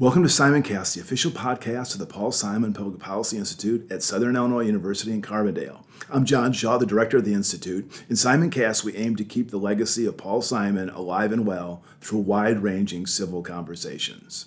Welcome to Simoncast, the official podcast of the Paul Simon Public Policy Institute at Southern Illinois University in Carbondale. I'm John Shaw, the director of the Institute. In Simoncast, we aim to keep the legacy of Paul Simon alive and well through wide ranging civil conversations.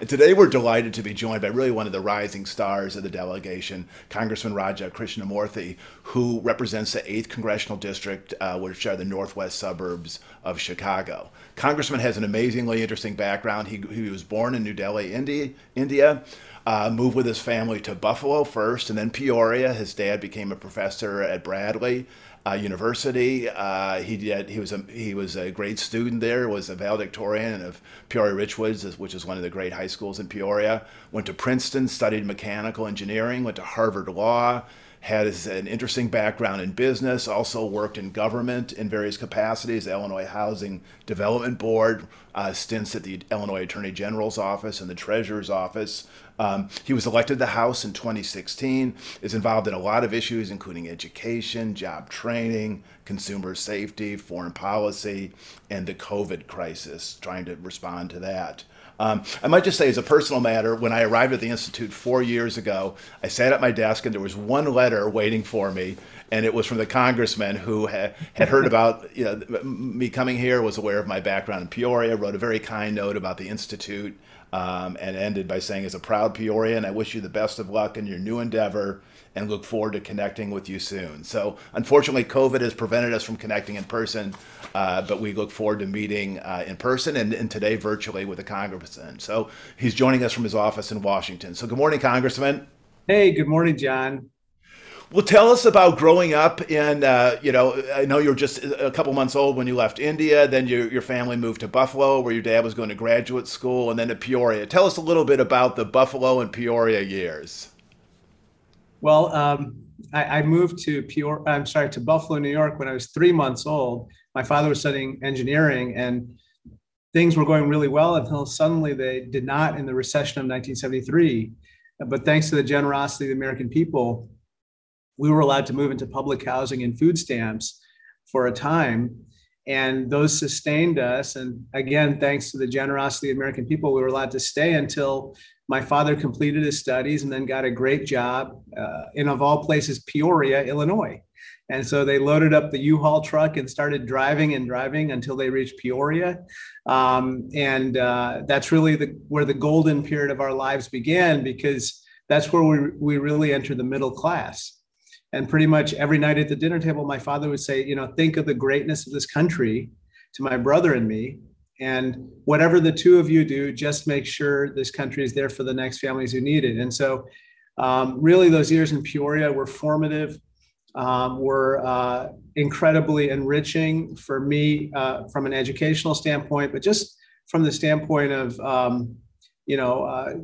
And today we're delighted to be joined by really one of the rising stars of the delegation, Congressman Raja Krishnamoorthi, who represents the 8th Congressional District, uh, which are the northwest suburbs of Chicago. Congressman has an amazingly interesting background. He, he was born in New Delhi, India, India uh, moved with his family to Buffalo first and then Peoria. His dad became a professor at Bradley uh, University. Uh, he did. He was a he was a great student there. Was a valedictorian of Peoria Richwoods, which is one of the great high schools in Peoria. Went to Princeton, studied mechanical engineering. Went to Harvard Law. Had an interesting background in business. Also worked in government in various capacities. Illinois Housing Development Board. Uh, stints at the Illinois Attorney General's office and the Treasurer's office. Um, he was elected to the House in 2016, is involved in a lot of issues, including education, job training, consumer safety, foreign policy, and the COVID crisis, trying to respond to that. Um, I might just say, as a personal matter, when I arrived at the Institute four years ago, I sat at my desk and there was one letter waiting for me, and it was from the congressman who had, had heard about you know, me coming here, was aware of my background in Peoria, wrote a very kind note about the Institute um, and ended by saying, As a proud Peorian, I wish you the best of luck in your new endeavor and look forward to connecting with you soon. So, unfortunately, COVID has prevented us from connecting in person, uh, but we look forward to meeting uh, in person and, and, today virtually with the congressman. So, he's joining us from his office in Washington. So, good morning, Congressman. Hey, good morning, John. Well, tell us about growing up in, uh, you know, I know you were just a couple months old when you left India. Then your, your family moved to Buffalo, where your dad was going to graduate school, and then to Peoria. Tell us a little bit about the Buffalo and Peoria years. Well, um, I, I, moved to Peoria, I'm sorry, to Buffalo, New York when I was three months old. My father was studying engineering, and things were going really well until suddenly they did not in the recession of 1973. But thanks to the generosity of the American people, we were allowed to move into public housing and food stamps for a time. And those sustained us. And again, thanks to the generosity of the American people, we were allowed to stay until my father completed his studies and then got a great job uh, in, of all places, Peoria, Illinois. And so they loaded up the U-Haul truck and started driving and driving until they reached Peoria. Um, and uh, that's really the, where the golden period of our lives began because that's where we, we really entered the middle class. And pretty much every night at the dinner table, my father would say, you know, think of the greatness of this country to my brother and me. And whatever the two of you do, just make sure this country is there for the next families who need it. And so, um, really, those years in Peoria were formative, um, were uh, incredibly enriching for me uh, from an educational standpoint, but just from the standpoint of, um, you know, uh,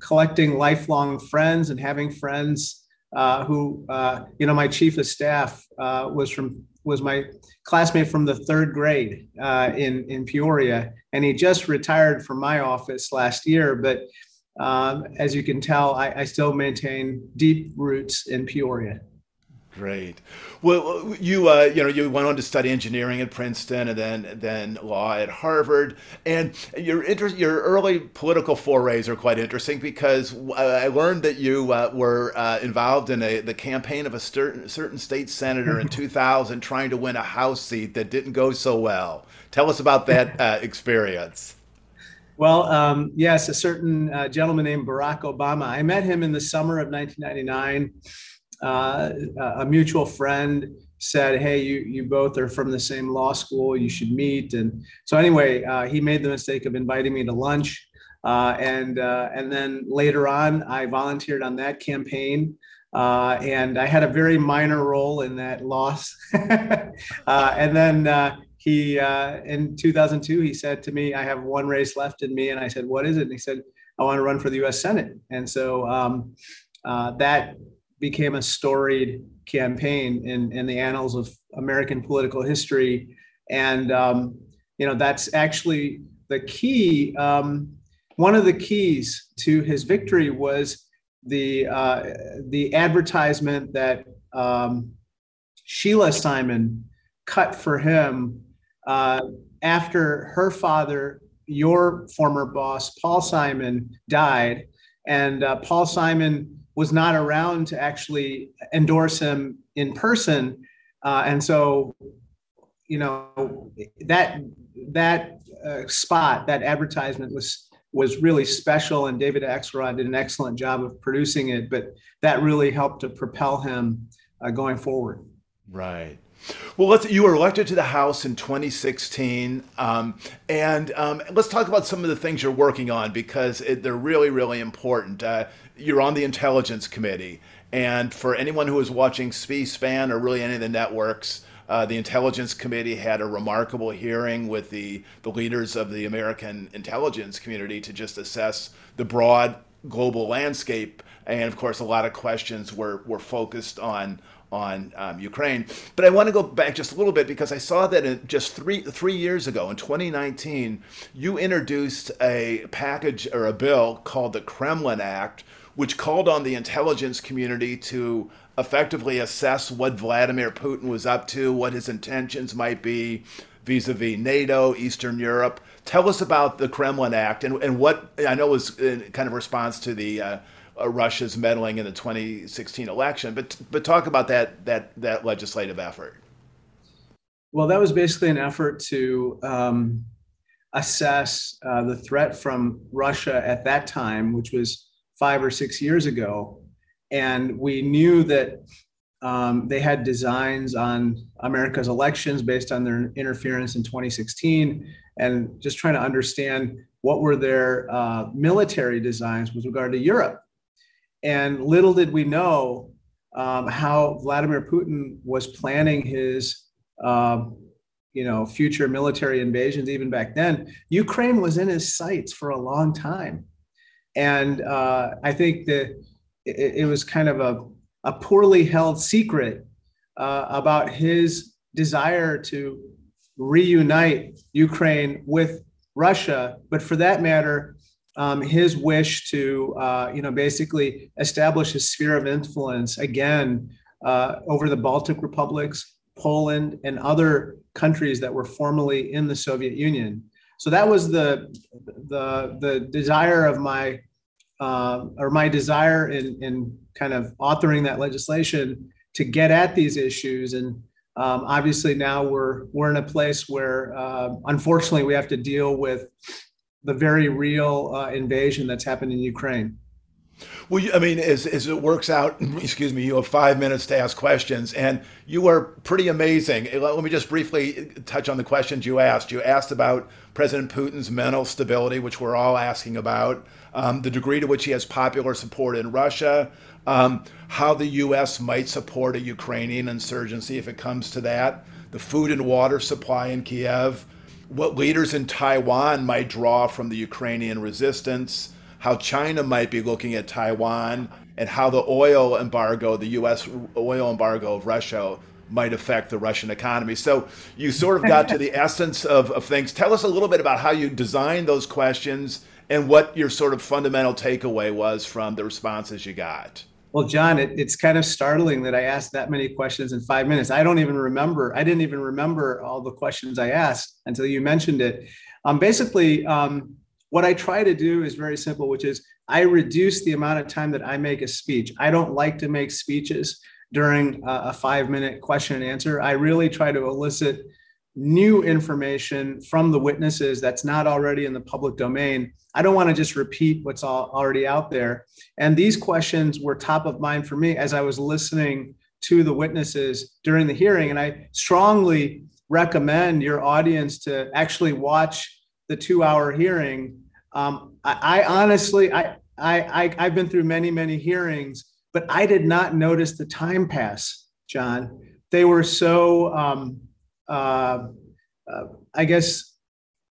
collecting lifelong friends and having friends uh, who, uh, you know, my chief of staff uh, was from was my classmate from the third grade uh, in in Peoria, and he just retired from my office last year. But um, as you can tell, I, I still maintain deep roots in Peoria. Great. Well, you uh, you know you went on to study engineering at Princeton and then then law at Harvard, and your interest your early political forays are quite interesting because I learned that you uh, were uh, involved in a, the campaign of a certain certain state senator in 2000 trying to win a House seat that didn't go so well. Tell us about that uh, experience. Well, um, yes, a certain uh, gentleman named Barack Obama. I met him in the summer of 1999 uh, a mutual friend said, "Hey, you you both are from the same law school. You should meet." And so anyway, uh, he made the mistake of inviting me to lunch, uh, and uh, and then later on, I volunteered on that campaign. Uh, and I had a very minor role in that loss. Uh, and then he, in 2002, he said to me, "I have one race left in me." And I said, "What is it?" And he said, "I want to run for the U.S. Senate." And so um, that became a storied campaign in, in the annals of American political history. And, um, you know, that's actually the key. Um, one of the keys to his victory was the, uh, the advertisement that um, Sheila Simon cut for him uh, after her father your former boss, Paul Simon, died, and uh, Paul Simon was not around to actually endorse him in person, uh, and so you know that that uh, spot, that advertisement was was really special, and David Axelrod did an excellent job of producing it. But that really helped to propel him uh, going forward. Right. Well, let's. You were elected to the House in 2016, um, and um, let's talk about some of the things you're working on because it, they're really, really important. Uh, you're on the Intelligence Committee, and for anyone who is watching C-SPAN or really any of the networks, uh, the Intelligence Committee had a remarkable hearing with the, the leaders of the American intelligence community to just assess the broad global landscape. And of course, a lot of questions were, were focused on on um, Ukraine. But I want to go back just a little bit because I saw that just three three years ago in 2019, you introduced a package or a bill called the Kremlin Act, which called on the intelligence community to effectively assess what Vladimir Putin was up to, what his intentions might be vis-a-vis NATO, Eastern Europe. Tell us about the Kremlin Act and, and what I know was in kind of response to the uh, uh, Russia's meddling in the 2016 election, but but talk about that that that legislative effort. Well, that was basically an effort to um, assess uh, the threat from Russia at that time, which was five or six years ago, and we knew that um, they had designs on America's elections based on their interference in 2016, and just trying to understand what were their uh, military designs with regard to Europe. And little did we know um, how Vladimir Putin was planning his, um, you know, future military invasions. Even back then, Ukraine was in his sights for a long time, and uh, I think that it, it was kind of a, a poorly held secret uh, about his desire to reunite Ukraine with Russia, but for that matter, um, his wish to, uh, you know, basically establish his sphere of influence again uh, over the Baltic republics, Poland, and other countries that were formerly in the Soviet Union. So that was the the the desire of my uh, or my desire in, in kind of authoring that legislation to get at these issues. And um, obviously now we're we're in a place where uh, unfortunately we have to deal with the very real uh, invasion that's happened in Ukraine. Well, I mean, as, as it works out, excuse me, you have five minutes to ask questions, and you are pretty amazing. Let me just briefly touch on the questions you asked. You asked about President Putin's mental stability, which we're all asking about, um, the degree to which he has popular support in Russia, um, how the U.S. might support a Ukrainian insurgency if it comes to that, the food and water supply in Kiev, what leaders in Taiwan might draw from the Ukrainian resistance how China might be looking at Taiwan, and how the oil embargo, the U.S. oil embargo of Russia, might affect the Russian economy. So you sort of got to the essence of, of things. Tell us a little bit about how you designed those questions and what your sort of fundamental takeaway was from the responses you got. Well, John, it, it's kind of startling that I asked that many questions in five minutes. I don't even remember. I didn't even remember all the questions I asked until you mentioned it. Um, basically, um, what I try to do is very simple, which is I reduce the amount of time that I make a speech. I don't like to make speeches during a, five minute question and answer. I really try to elicit new information from the witnesses that's not already in the public domain. I don't want to just repeat what's already out there. And these questions were top of mind for me as I was listening to the witnesses during the hearing. And I strongly recommend your audience to actually watch the two hour hearing um, I, I, honestly, I, I, I, have been through many, many hearings, but I did not notice the time pass, John. They were so, um, uh, uh, I guess,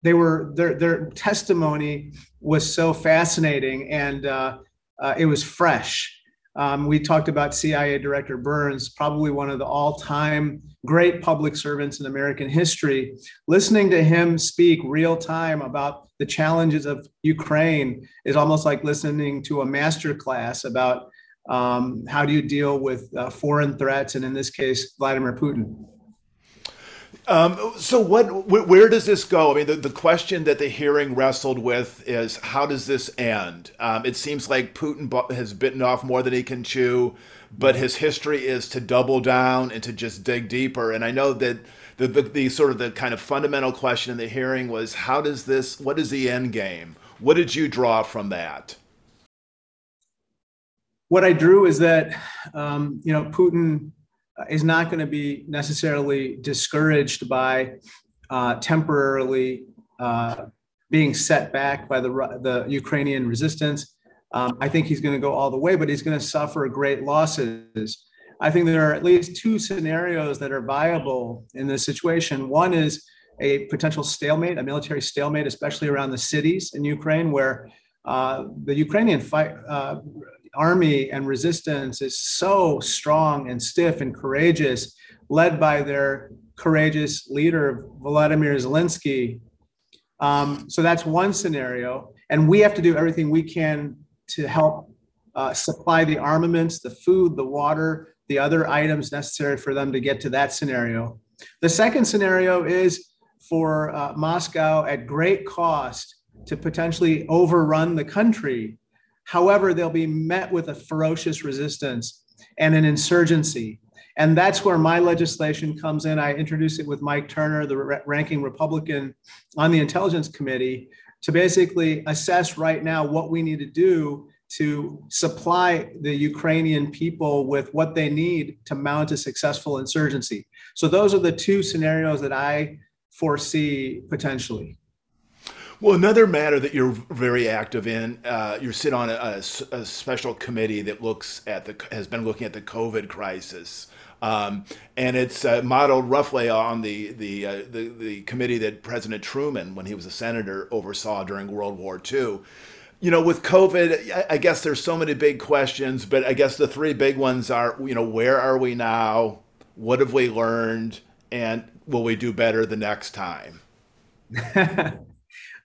they were their their testimony was so fascinating and uh, uh it was fresh. Um, we talked about CIA Director Burns, probably one of the all time great public servants in American history. Listening to him speak real time about the challenges of Ukraine is almost like listening to a master class about um, how do you deal with uh, foreign threats, and in this case, Vladimir Putin. Um, so what? Where does this go? I mean, the, the question that the hearing wrestled with is how does this end? Um, it seems like Putin has bitten off more than he can chew, but his history is to double down and to just dig deeper. And I know that the, the, the sort of the kind of fundamental question in the hearing was how does this? What is the end game? What did you draw from that? What I drew is that um, you know Putin is not going to be necessarily discouraged by uh, temporarily uh, being set back by the, the Ukrainian resistance. Um, I think he's going to go all the way, but he's going to suffer great losses. I think there are at least two scenarios that are viable in this situation. One is a potential stalemate, a military stalemate, especially around the cities in Ukraine, where uh, the Ukrainian fight, uh, army and resistance is so strong and stiff and courageous, led by their courageous leader, Volodymyr Zelensky. Um, so that's one scenario. And we have to do everything we can to help uh, supply the armaments, the food, the water, the other items necessary for them to get to that scenario. The second scenario is for uh, Moscow at great cost to potentially overrun the country However, they'll be met with a ferocious resistance and an insurgency. And that's where my legislation comes in. I introduced it with Mike Turner, the ranking Republican on the Intelligence Committee, to basically assess right now what we need to do to supply the Ukrainian people with what they need to mount a successful insurgency. So, those are the two scenarios that I foresee potentially. Well, another matter that you're very active in, uh, you sit on a, a, a, special committee that looks at the has been looking at the COVID crisis, um, and it's uh, modeled roughly on the the, uh, the the committee that President Truman, when he was a senator, oversaw during World War II. You know, with COVID, I, I guess there's so many big questions, but I guess the three big ones are, you know, where are we now? What have we learned? And will we do better the next time?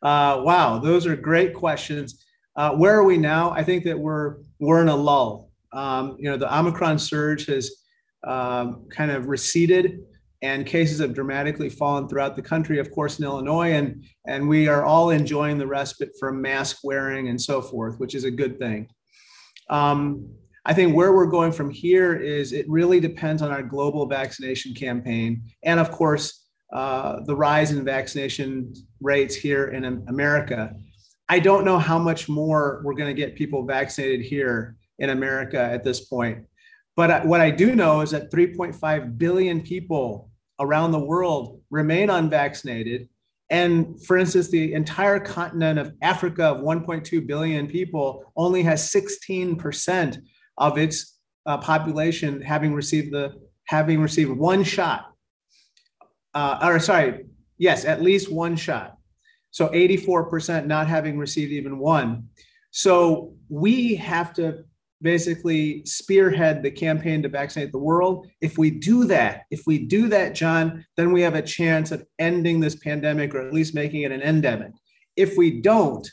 Uh, wow, those are great questions. Uh, where are we now? I think that we're we're in a lull. Um, you know, the Omicron surge has um, kind of receded, and cases have dramatically fallen throughout the country. Of course, in Illinois, and and we are all enjoying the respite from mask wearing and so forth, which is a good thing. Um, I think where we're going from here is it really depends on our global vaccination campaign, and of course, uh, the rise in vaccination rates here in America. I don't know how much more we're going to get people vaccinated here in America at this point. But what I do know is that 3.5 billion people around the world remain unvaccinated. And for instance, the entire continent of Africa of 1.2 billion people only has 16% of its uh, population having received the having received one shot uh, or sorry, yes, at least one shot. So 84% not having received even one. So we have to basically spearhead the campaign to vaccinate the world. If we do that, if we do that, John, then we have a chance of ending this pandemic or at least making it an endemic. If we don't,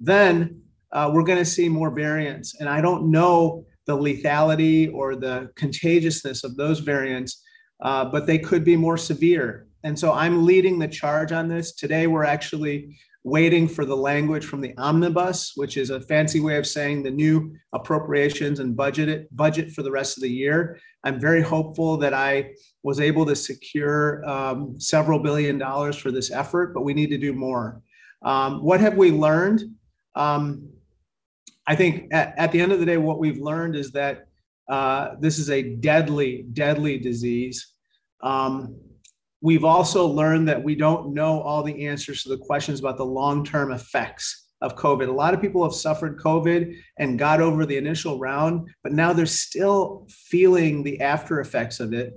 then uh, we're going to see more variants. And I don't know the lethality or the contagiousness of those variants uh, but they could be more severe. And so I'm leading the charge on this. Today, we're actually waiting for the language from the omnibus, which is a fancy way of saying the new appropriations and budget budget for the rest of the year. I'm very hopeful that I was able to secure um, several billion dollars for this effort, but we need to do more. Um, what have we learned? Um, I think at, at, the end of the day, what we've learned is that uh, this is a deadly, deadly disease. Um, we've also learned that we don't know all the answers to the questions about the long term effects of COVID. A lot of people have suffered COVID and got over the initial round, but now they're still feeling the after effects of it.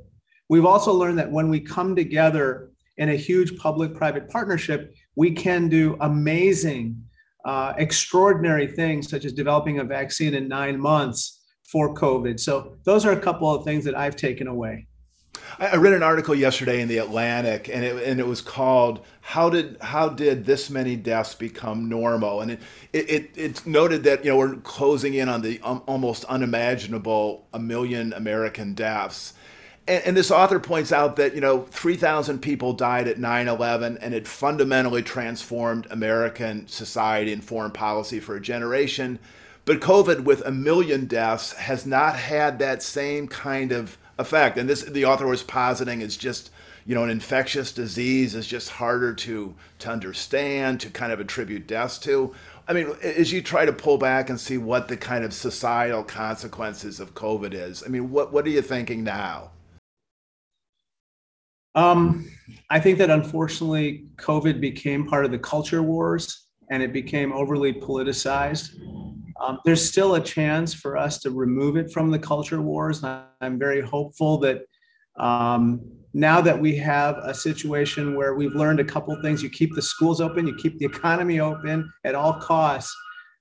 We've also learned that when we come together in a huge public private partnership, we can do amazing, uh, extraordinary things, such as developing a vaccine in nine months for COVID. So, those are a couple of things that I've taken away. I read an article yesterday in the Atlantic, and it, and it was called "How did How did this many deaths become normal?" And it it, it noted that you know we're closing in on the um, almost unimaginable a million American deaths, and, and, this author points out that you know 3000 people died at 9-11 and it fundamentally transformed american society and foreign policy for a generation but covid with a million deaths has not had that same kind of effect and this the author was positing is just you know an infectious disease is just harder to to understand to kind of attribute deaths to I mean, as you try to pull back and see what the kind of societal consequences of COVID is, I mean, what what are you thinking now? Um, I think that unfortunately, COVID became part of the culture wars and it became overly politicized. Um, there's still a chance for us to remove it from the culture wars. I'm very hopeful that um, now that we have a situation where we've learned a couple things, you keep the schools open, you keep the economy open at all costs,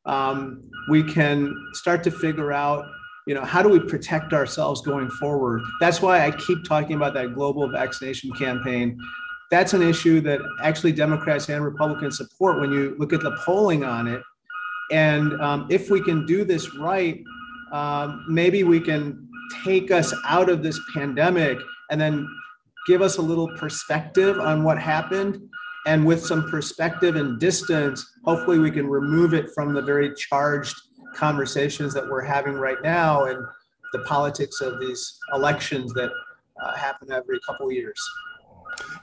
um, we can start to figure out you know, how do we protect ourselves going forward? That's why I keep talking about that global vaccination campaign. That's an issue that actually Democrats and Republicans support when you look at the polling on it. And um, if we can do this right, um, maybe we can take us out of this pandemic and then give us a little perspective on what happened. And with some perspective and distance, hopefully we can remove it from the very charged conversations that we're having right now and the politics of these elections that uh, happen every couple years.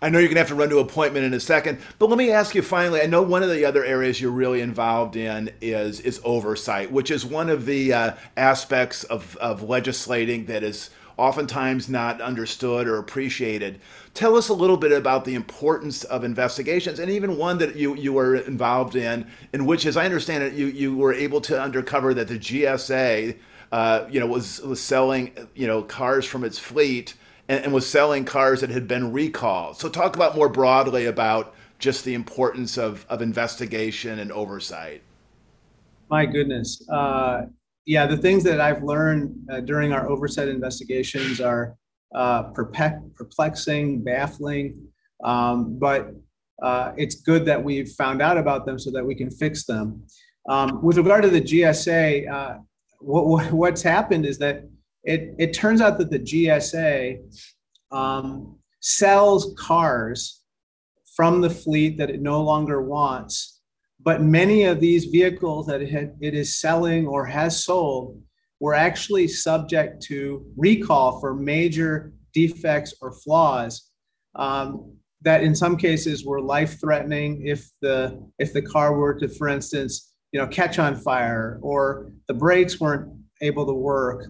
I know you're going to have to run to appointment in a second, but let me ask you finally. I know one of the other areas you're really involved in is is oversight, which is one of the uh, aspects of, of legislating that is oftentimes not understood or appreciated. Tell us a little bit about the importance of investigations, and even one that you, you were involved in, in which, as I understand it, you, you were able to uncover that the GSA, uh, you know, was was selling, you know, cars from its fleet and, and was selling cars that had been recalled. So, talk about more broadly about just the importance of of investigation and oversight. My goodness. Uh, yeah, the things that I've learned uh, during our oversight investigations are uh, perplexing, baffling, um, but uh, it's good that we've found out about them so that we can fix them. Um, with regard to the GSA, uh, what, what, what's happened is that it, it turns out that the GSA um, sells cars from the fleet that it no longer wants, but many of these vehicles that it, had, it is selling or has sold were actually subject to recall for major defects or flaws um, that in some cases were life threatening if the if the car were to for instance you know catch on fire or the brakes weren't able to work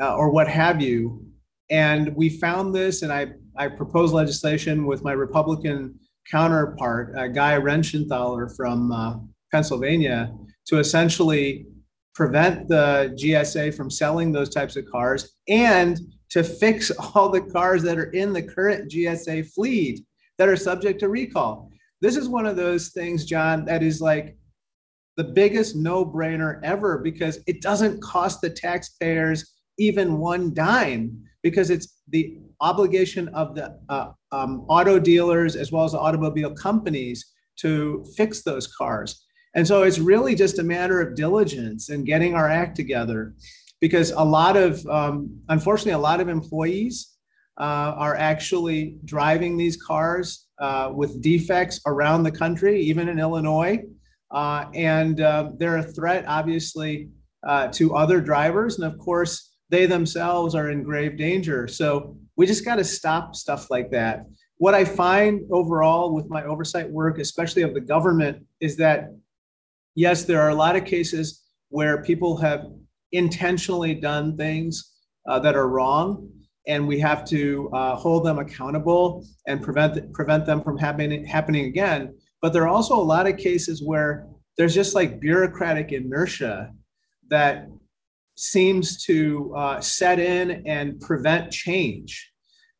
uh, or what have you and we found this and i i proposed legislation with my republican counterpart uh, guy reschenthaler from uh, pennsylvania to essentially prevent the GSA from selling those types of cars and to fix all the cars that are in the current GSA fleet that are subject to recall. This is one of those things, John, that is like the biggest no brainer ever because it doesn't cost the taxpayers even one dime because it's the obligation of the uh, um, auto dealers as well as the automobile companies to fix those cars. And so it's really just a matter of diligence and getting our act together because a lot of, um, unfortunately, a lot of employees uh, are actually driving these cars uh, with defects around the country, even in Illinois. Uh, and uh, they're a threat, obviously, uh, to other drivers. And of course, they themselves are in grave danger. So we just got to stop stuff like that. What I find overall with my oversight work, especially of the government, is that yes, there are a lot of cases where people have intentionally done things uh, that are wrong, and we have to uh, hold them accountable and prevent prevent them from happening happening again. But there are also a lot of cases where there's just like bureaucratic inertia that seems to uh, set in and prevent change.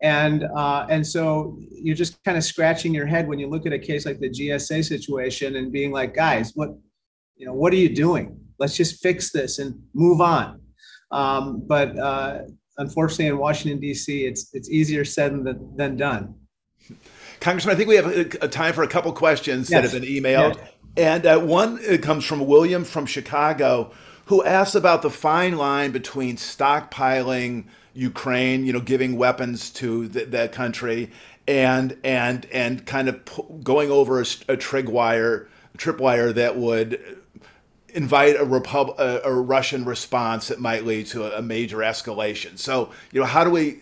And uh, and so you're just kind of scratching your head when you look at a case like the GSA situation and being like, guys, what you know, what are you doing? Let's just fix this and move on. Um, but uh, unfortunately, in Washington D.C., it's it's easier said than, than done. Congressman, I think we have a, a time for a couple questions yes. that have been emailed. And uh, one it comes from William from Chicago, who asks about the fine line between stockpiling Ukraine, you know, giving weapons to the, that country, and and and kind of going over a, a trig wire, a tripwire that would invite a, Repub- a, a, Russian response that might lead to a, a, major escalation. So, you know, how do we,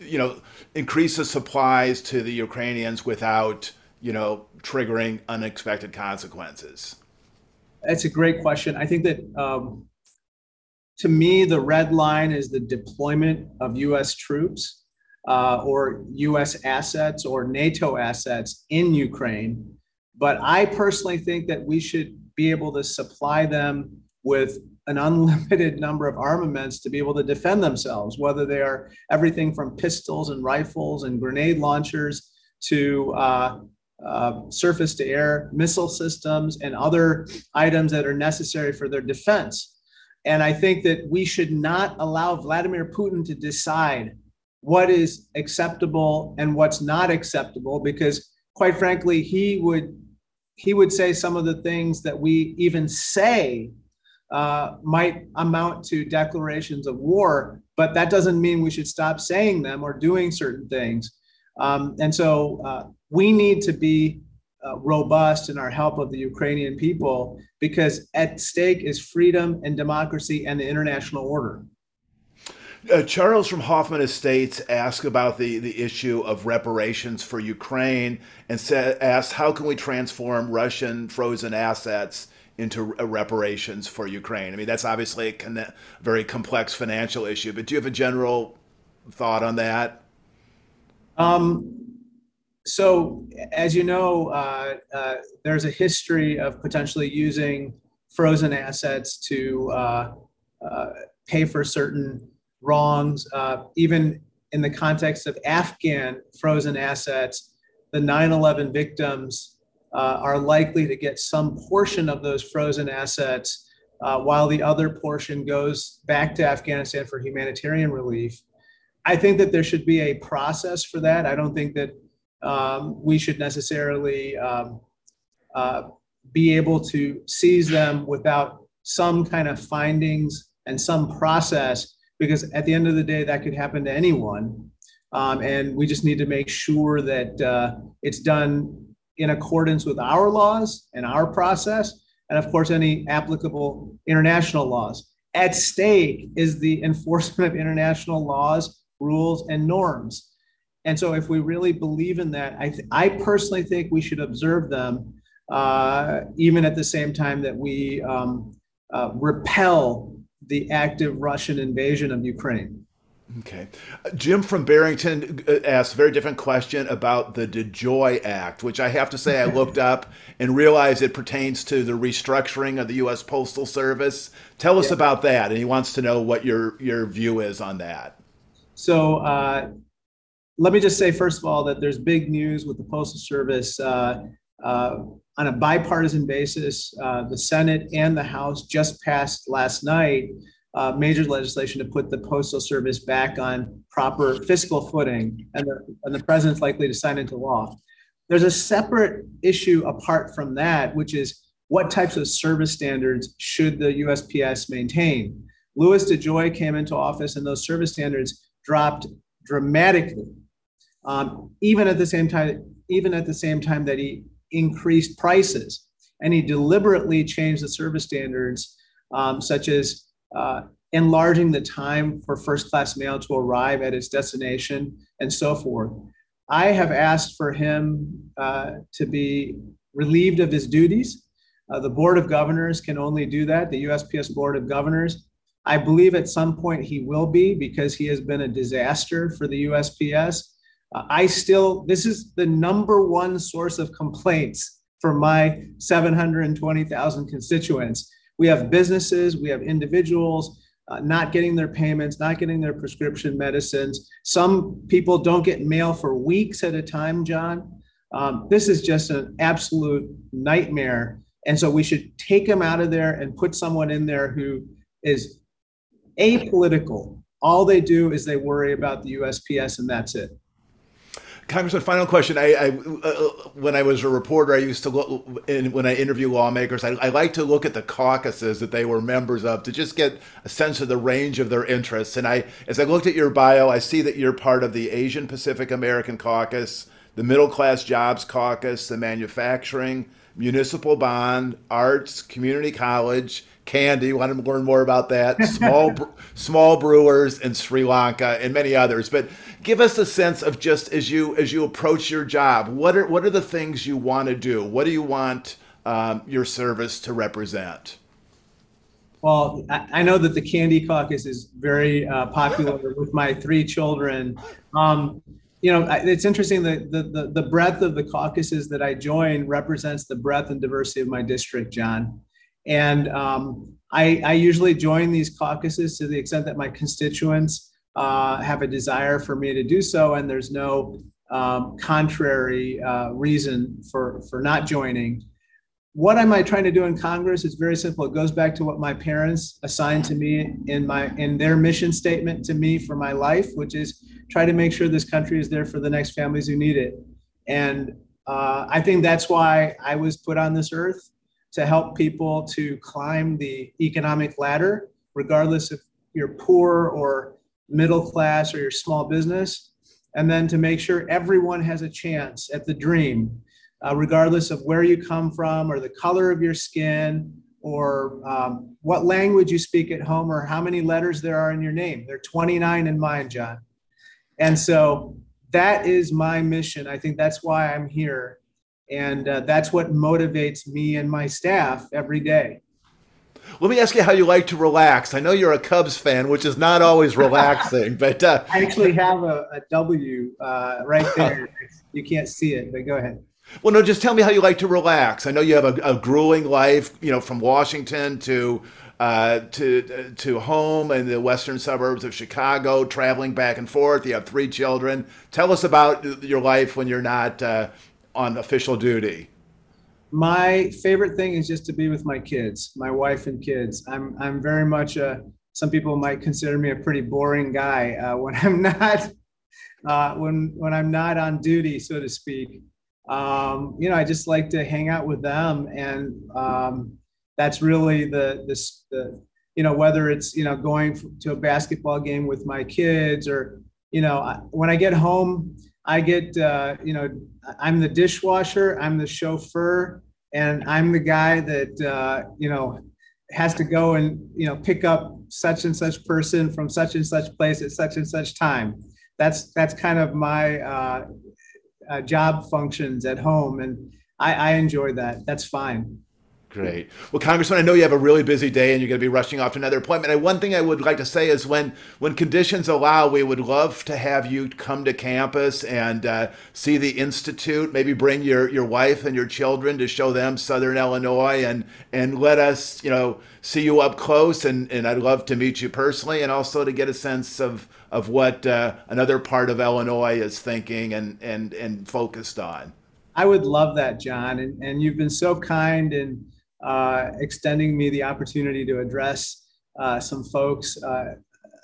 you know, increase the supplies to the Ukrainians without, you know, triggering unexpected consequences? That's a great question. I think that um, to me, the red line is the deployment of U.S. troops uh, or U.S. assets or NATO assets in Ukraine. But I personally think that we should be able to supply them with an unlimited number of armaments to be able to defend themselves, whether they are everything from pistols and rifles and grenade launchers to uh, uh, surface to air missile systems and other items that are necessary for their defense. And I think that we should not allow Vladimir Putin to decide what is acceptable and what's not acceptable because, quite frankly, he would he would say some of the things that we even say uh, might amount to declarations of war, but that doesn't mean we should stop saying them or doing certain things. Um, and so uh, we need to be uh, robust in our help of the Ukrainian people because at stake is freedom and democracy and the international order. Uh, Charles from Hoffman Estates asked about the, the issue of reparations for Ukraine and said, asked, how can we transform Russian frozen assets into reparations for Ukraine? I mean, that's obviously a con- very complex financial issue, but do you have a general thought on that? Um, so, as you know, uh, uh, there's a history of potentially using frozen assets to uh, uh pay for certain wrongs, uh, even in the context of Afghan frozen assets, the 9 11 victims uh, are likely to get some portion of those frozen assets, while the other portion goes back to Afghanistan for humanitarian relief. I think that there should be a process for that. I don't think that um, we should necessarily um, uh, be able to seize them without some kind of findings and some process because at the end of the day, that could happen to anyone. Um, and we just need to make sure that uh, it's done in accordance with our laws and our process, and of course, any applicable international laws. At stake is the enforcement of international laws, rules, and norms. And so, if we really believe in that, I, th- I personally think we should observe them, uh, even at the same time that we um, uh, repel the active Russian invasion of Ukraine. Okay. Jim from Barrington uh, asked a very different question about the DeJoy Act, which I have to say I looked up and realized it pertains to the restructuring of the U.S. Postal Service. Tell us yeah. about that. And he wants to know what your, your view is on that. So, uh, let me just say, first of all, that there's big news with the Postal Service. Uh, uh, on a bipartisan basis, uh, the Senate and the House just passed last night uh, major legislation to put the Postal Service back on proper fiscal footing, and the, and the president's likely to sign into law. There's a separate issue apart from that, which is what types of service standards should the USPS maintain? Louis DeJoy came into office, and those service standards dropped dramatically. Um, even at the same time, even at the same time that he increased prices. And he deliberately changed the service standards, um, such as uh, enlarging the time for first class mail to arrive at its destination and so forth. I have asked for him uh, to be relieved of his duties. Uh, the Board of Governors can only do that, the USPS Board of Governors. I believe at some point he will be because he has been a disaster for the USPS. Uh, I still, this is the number one source of complaints for my 720,000 constituents. We have businesses, we have individuals uh, not getting their payments, not getting their prescription medicines. Some people don't get mail for weeks at a time, John. Um, this is just an absolute nightmare. And so we should take them out of there and put someone in there who is apolitical. All they do is they worry about the USPS, and that's it. Congressman, final question. I, I uh, when I was a reporter, I used to look in, when I interview lawmakers. I, I, like to look at the caucuses that they were members of to just get a sense of the range of their interests. And I, as I looked at your bio, I see that you're part of the Asian Pacific American Caucus, the Middle Class Jobs Caucus, the Manufacturing, Municipal Bond, Arts, Community College, Candy. Want to learn more about that? Small, small brewers in Sri Lanka and many others. But give us a sense of just as you as you approach your job what are what are the things you want to do what do you want um, your service to represent well i know that the candy caucus is very uh, popular with my three children um, you know it's interesting that the, the, the breadth of the caucuses that i join represents the breadth and diversity of my district john and um, I, I usually join these caucuses to the extent that my constituents uh, have a desire for me to do so, and there's no um, contrary uh, reason for, for not joining. What am I trying to do in Congress? It's very simple. It goes back to what my parents assigned to me in my in their mission statement to me for my life, which is try to make sure this country is there for the next families who need it. And uh, I think that's why I was put on this earth to help people to climb the economic ladder, regardless if you're poor or middle class or your small business, and then to make sure everyone has a chance at the dream, uh, regardless of where you come from or the color of your skin or um, what language you speak at home or how many letters there are in your name. There are 29 in mine, John. And so that is my mission. I think that's why I'm here. And uh, that's what motivates me and my staff every day. Let me ask you how you like to relax. I know you're a Cubs fan, which is not always relaxing, but uh, I actually have a, a W uh, right there. you can't see it, but go ahead. Well, no, just tell me how you like to relax. I know you have a, a grueling life, you know, from Washington to uh, to to home in the western suburbs of Chicago, traveling back and forth. You have three children. Tell us about your life when you're not uh, on official duty my favorite thing is just to be with my kids, my wife and kids. I'm I'm very much a. Some people might consider me a pretty boring guy uh, when I'm not uh, when when I'm not on duty, so to speak. Um, you know, I just like to hang out with them, and um, that's really the this the you know whether it's you know going to a basketball game with my kids or you know when I get home I get, uh, you know, I'm the dishwasher, I'm the chauffeur, and I'm the guy that, uh, you know, has to go and, you know, pick up such and such person from such and such place at such and such time. That's that's kind of my uh, uh job functions at home, and I, I enjoy that. That's fine. Great. Well, Congressman, I know you have a really busy day and you're going to be rushing off to another appointment. And one thing I would like to say is when when conditions allow, we would love to have you come to campus and uh, see the institute. Maybe bring your your wife and your children to show them Southern Illinois and and let us, you know, see you up close. And and I'd love to meet you personally and also to get a sense of of what uh, another part of Illinois is thinking and and and focused on. I would love that, John. And and you've been so kind and uh, extending me the opportunity to address uh, some folks uh,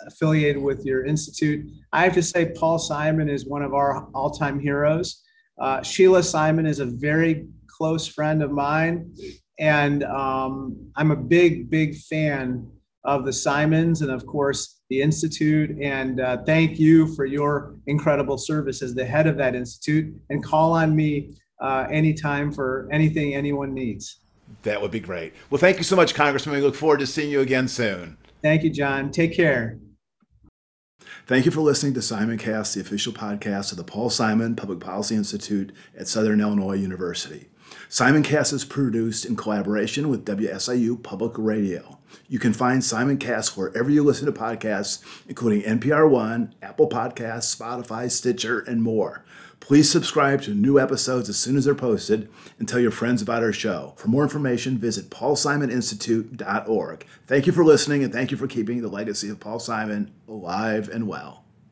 affiliated with your institute. I have to say, Paul Simon is one of our all time heroes. Uh, Sheila Simon is a very close friend of mine. And um, I'm a big, big fan of the Simons and, of course, the Institute. And uh, thank you for your incredible service as the head of that Institute. And call on me uh, anytime for anything anyone needs. That would be great. Well, thank you so much, Congressman. We look forward to seeing you again soon. Thank you, John. Take care. Thank you for listening to Simon Cast, the official podcast of the Paul Simon Public Policy Institute at Southern Illinois University. Simon Cast is produced in collaboration with WSIU Public Radio. You can find Simon Cast wherever you listen to podcasts, including NPR One, Apple Podcasts, Spotify, Stitcher, and more. Please subscribe to new episodes as soon as they're posted and tell your friends about our show. For more information, visit paulsimoninstitute.org. Thank you for listening and thank you for keeping the legacy of Paul Simon alive and well.